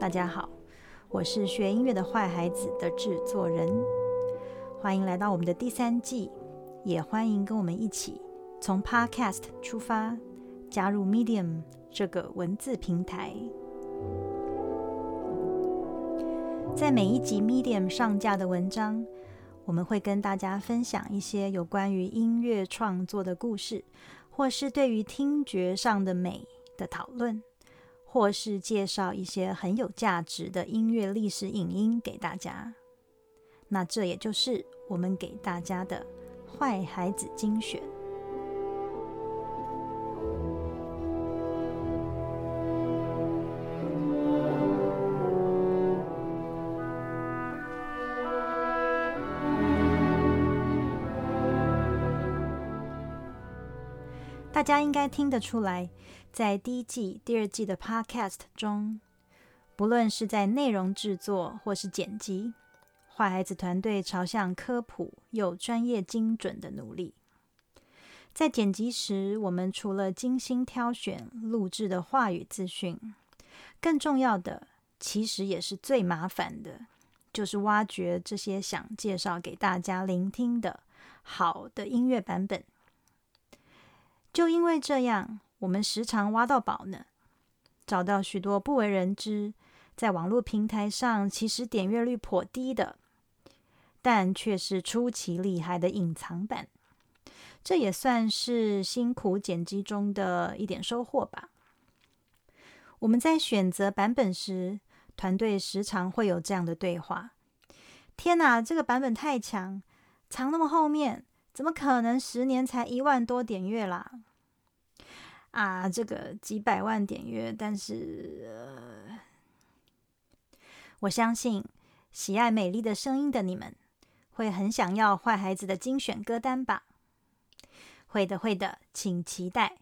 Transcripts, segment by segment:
大家好，我是学音乐的坏孩子的制作人，欢迎来到我们的第三季，也欢迎跟我们一起从 Podcast 出发，加入 Medium 这个文字平台。在每一集 Medium 上架的文章，我们会跟大家分享一些有关于音乐创作的故事，或是对于听觉上的美的讨论。或是介绍一些很有价值的音乐历史影音给大家，那这也就是我们给大家的坏孩子精选。大家应该听得出来。在第一季、第二季的 Podcast 中，不论是在内容制作或是剪辑，坏孩子团队朝向科普又专业精准的努力。在剪辑时，我们除了精心挑选录制的话语资讯，更重要的，其实也是最麻烦的，就是挖掘这些想介绍给大家聆听的好的音乐版本。就因为这样。我们时常挖到宝呢，找到许多不为人知，在网络平台上其实点阅率颇低的，但却是出奇厉害的隐藏版。这也算是辛苦剪辑中的一点收获吧。我们在选择版本时，团队时常会有这样的对话：“天哪，这个版本太强，藏那么后面，怎么可能十年才一万多点阅啦？”啊，这个几百万点阅，但是，我相信喜爱美丽的声音的你们会很想要坏孩子的精选歌单吧？会的，会的，请期待。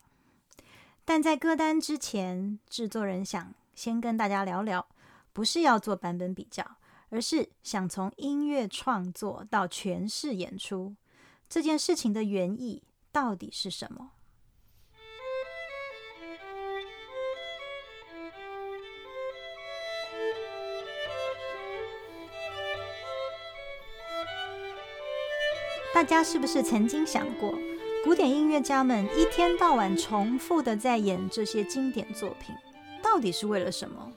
但在歌单之前，制作人想先跟大家聊聊，不是要做版本比较，而是想从音乐创作到诠释演出这件事情的原意到底是什么？大家是不是曾经想过，古典音乐家们一天到晚重复的在演这些经典作品，到底是为了什么？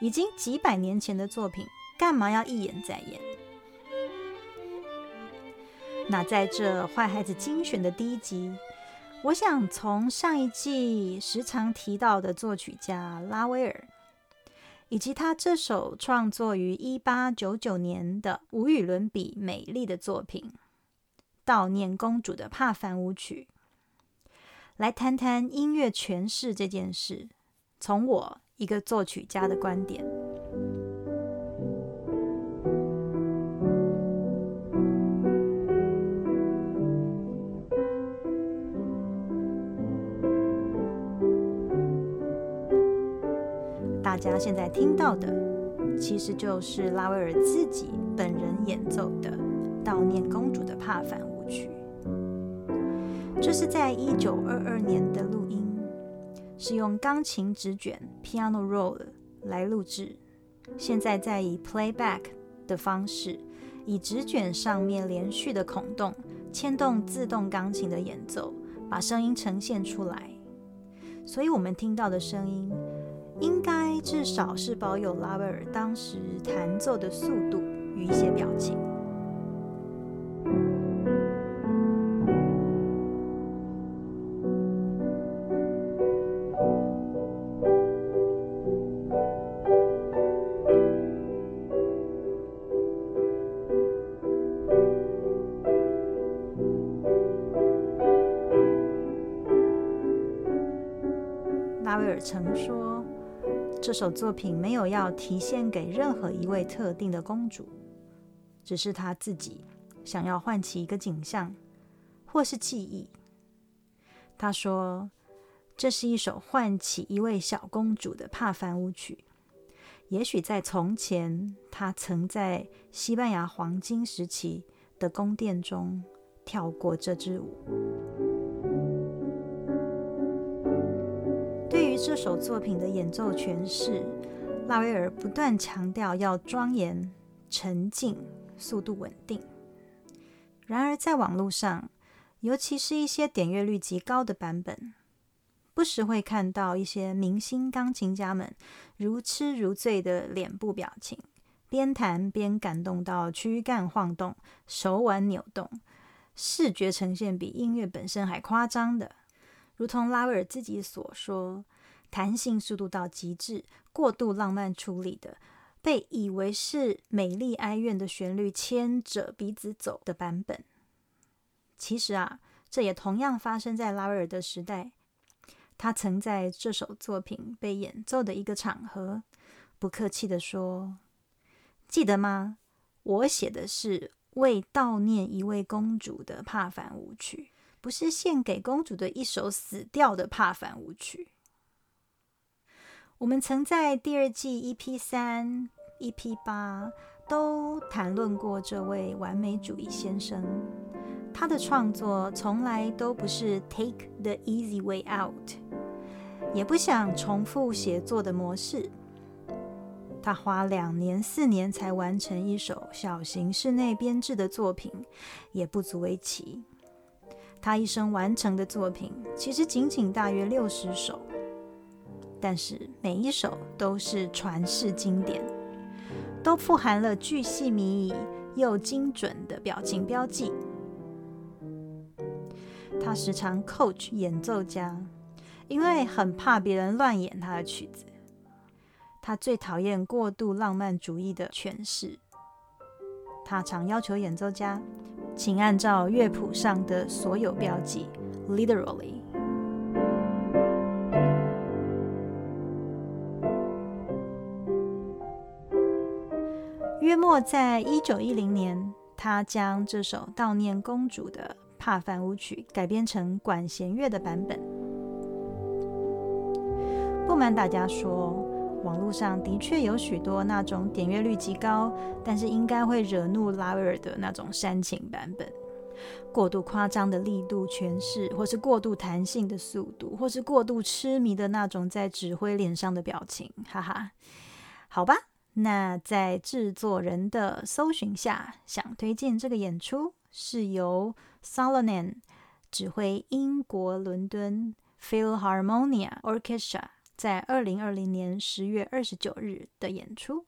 已经几百年前的作品，干嘛要一演再演？那在这坏孩子精选的第一集，我想从上一季时常提到的作曲家拉威尔，以及他这首创作于一八九九年的无与伦比美丽的作品。悼念公主的帕凡舞曲，来谈谈音乐诠释这件事。从我一个作曲家的观点，大家现在听到的，其实就是拉威尔自己本人演奏的《悼念公主的帕凡》。曲，这是在一九二二年的录音，是用钢琴直卷 （piano roll） 来录制。现在在以 playback 的方式，以直卷上面连续的孔洞牵动自动钢琴的演奏，把声音呈现出来。所以，我们听到的声音，应该至少是保有拉威尔当时弹奏的速度与一些表情。曾说，这首作品没有要提献给任何一位特定的公主，只是他自己想要唤起一个景象，或是记忆。他说，这是一首唤起一位小公主的帕凡舞曲。也许在从前，他曾在西班牙黄金时期的宫殿中跳过这支舞。这首作品的演奏诠释，拉威尔不断强调要庄严、沉静、速度稳定。然而，在网络上，尤其是一些点阅率极高的版本，不时会看到一些明星钢琴家们如痴如醉的脸部表情，边弹边感动到躯干晃动、手腕扭动，视觉呈现比音乐本身还夸张的。如同拉威尔自己所说，弹性速度到极致、过度浪漫处理的。被以为是美丽哀怨的旋律牵着鼻子走的版本，其实啊，这也同样发生在拉威尔的时代。他曾在这首作品被演奏的一个场合，不客气的说：“记得吗？我写的是为悼念一位公主的帕凡舞曲，不是献给公主的一首死掉的帕凡舞曲。”我们曾在第二季 EP 三。E.P. 八都谈论过这位完美主义先生，他的创作从来都不是 take the easy way out，也不想重复写作的模式。他花两年四年才完成一首小型室内编制的作品，也不足为奇。他一生完成的作品其实仅仅大约六十首，但是每一首都是传世经典。都富含了巨细靡遗又精准的表情标记。他时常 coach 演奏家，因为很怕别人乱演他的曲子。他最讨厌过度浪漫主义的诠释。他常要求演奏家，请按照乐谱上的所有标记，literally。莫在一九一零年，他将这首悼念公主的帕凡舞曲改编成管弦乐的版本。不瞒大家说，网络上的确有许多那种点阅率极高，但是应该会惹怒拉威尔的那种煽情版本，过度夸张的力度诠释，或是过度弹性的速度，或是过度痴迷的那种在指挥脸上的表情，哈哈，好吧。那在制作人的搜寻下，想推荐这个演出是由 Salonen 指挥英国伦敦 Philharmonia Orchestra 在二零二零年十月二十九日的演出。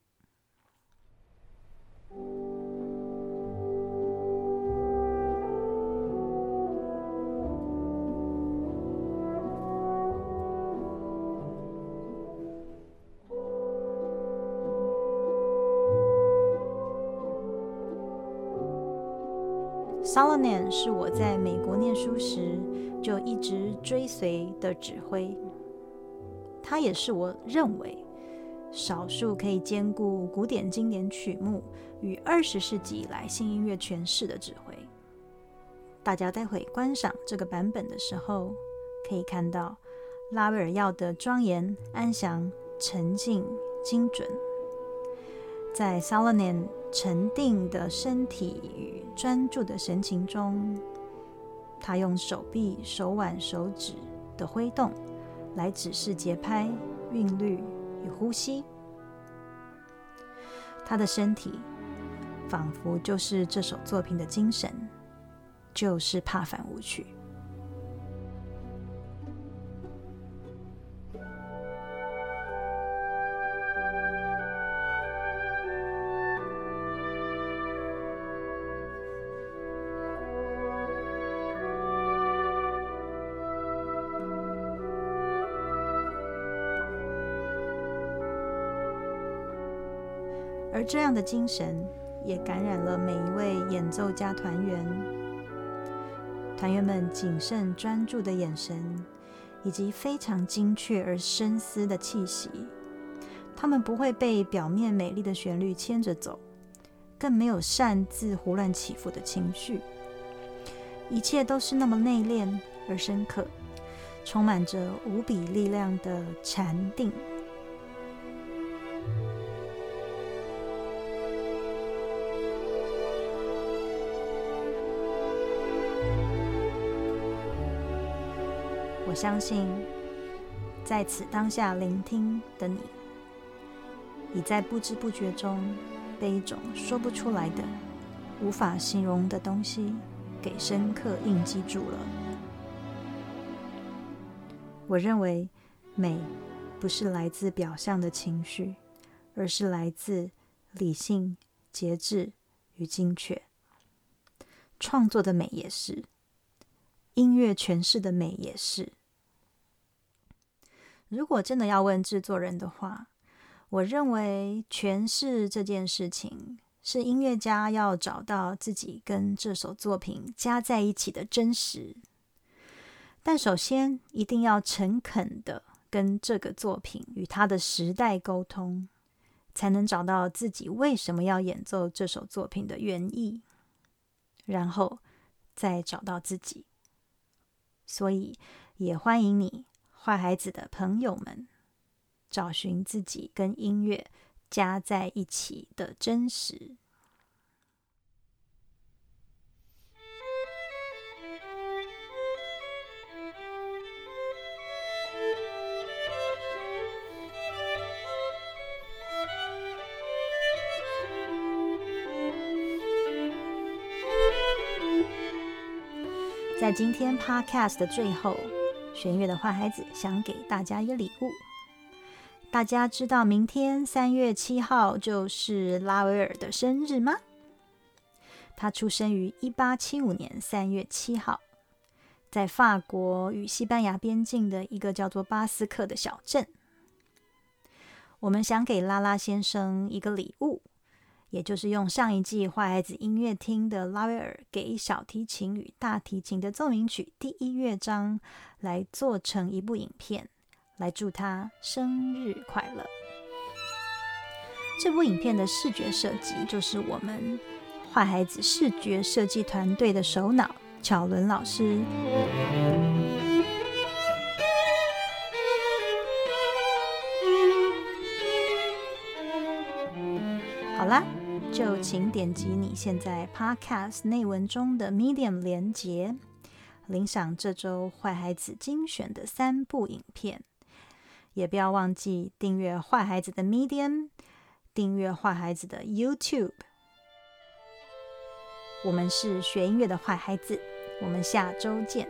Salonen 是我在美国念书时就一直追随的指挥，他也是我认为少数可以兼顾古典经典曲目与二十世纪以来新音乐诠释的指挥。大家待会观赏这个版本的时候，可以看到拉威尔要的庄严、安详、沉静、精准。在 Salonen 沉定的身体与专注的神情中，他用手臂、手腕、手指的挥动来指示节拍、韵律与呼吸。他的身体仿佛就是这首作品的精神，就是帕凡舞曲。而这样的精神也感染了每一位演奏家团员，团员们谨慎专注的眼神，以及非常精确而深思的气息。他们不会被表面美丽的旋律牵着走，更没有擅自胡乱起伏的情绪。一切都是那么内敛而深刻，充满着无比力量的禅定。相信，在此当下聆听的你，已在不知不觉中被一种说不出来的、无法形容的东西给深刻印记住了。我认为美不是来自表象的情绪，而是来自理性、节制与精确。创作的美也是，音乐诠释的美也是。如果真的要问制作人的话，我认为诠释这件事情是音乐家要找到自己跟这首作品加在一起的真实。但首先一定要诚恳的跟这个作品与他的时代沟通，才能找到自己为什么要演奏这首作品的原意。然后再找到自己，所以也欢迎你坏孩子的朋友们，找寻自己跟音乐加在一起的真实。在今天 Podcast 的最后，弦乐的坏孩子想给大家一个礼物。大家知道明天三月七号就是拉威尔的生日吗？他出生于一八七五年三月七号，在法国与西班牙边境的一个叫做巴斯克的小镇。我们想给拉拉先生一个礼物。也就是用上一季坏孩子音乐厅的拉威尔给小提琴与大提琴的奏鸣曲第一乐章来做成一部影片，来祝他生日快乐。这部影片的视觉设计就是我们坏孩子视觉设计团队的首脑巧伦老师。好啦。就请点击你现在 Podcast 内文中的 Medium 连接，领赏这周坏孩子精选的三部影片。也不要忘记订阅坏孩子的 Medium，订阅坏孩子的 YouTube。我们是学音乐的坏孩子，我们下周见。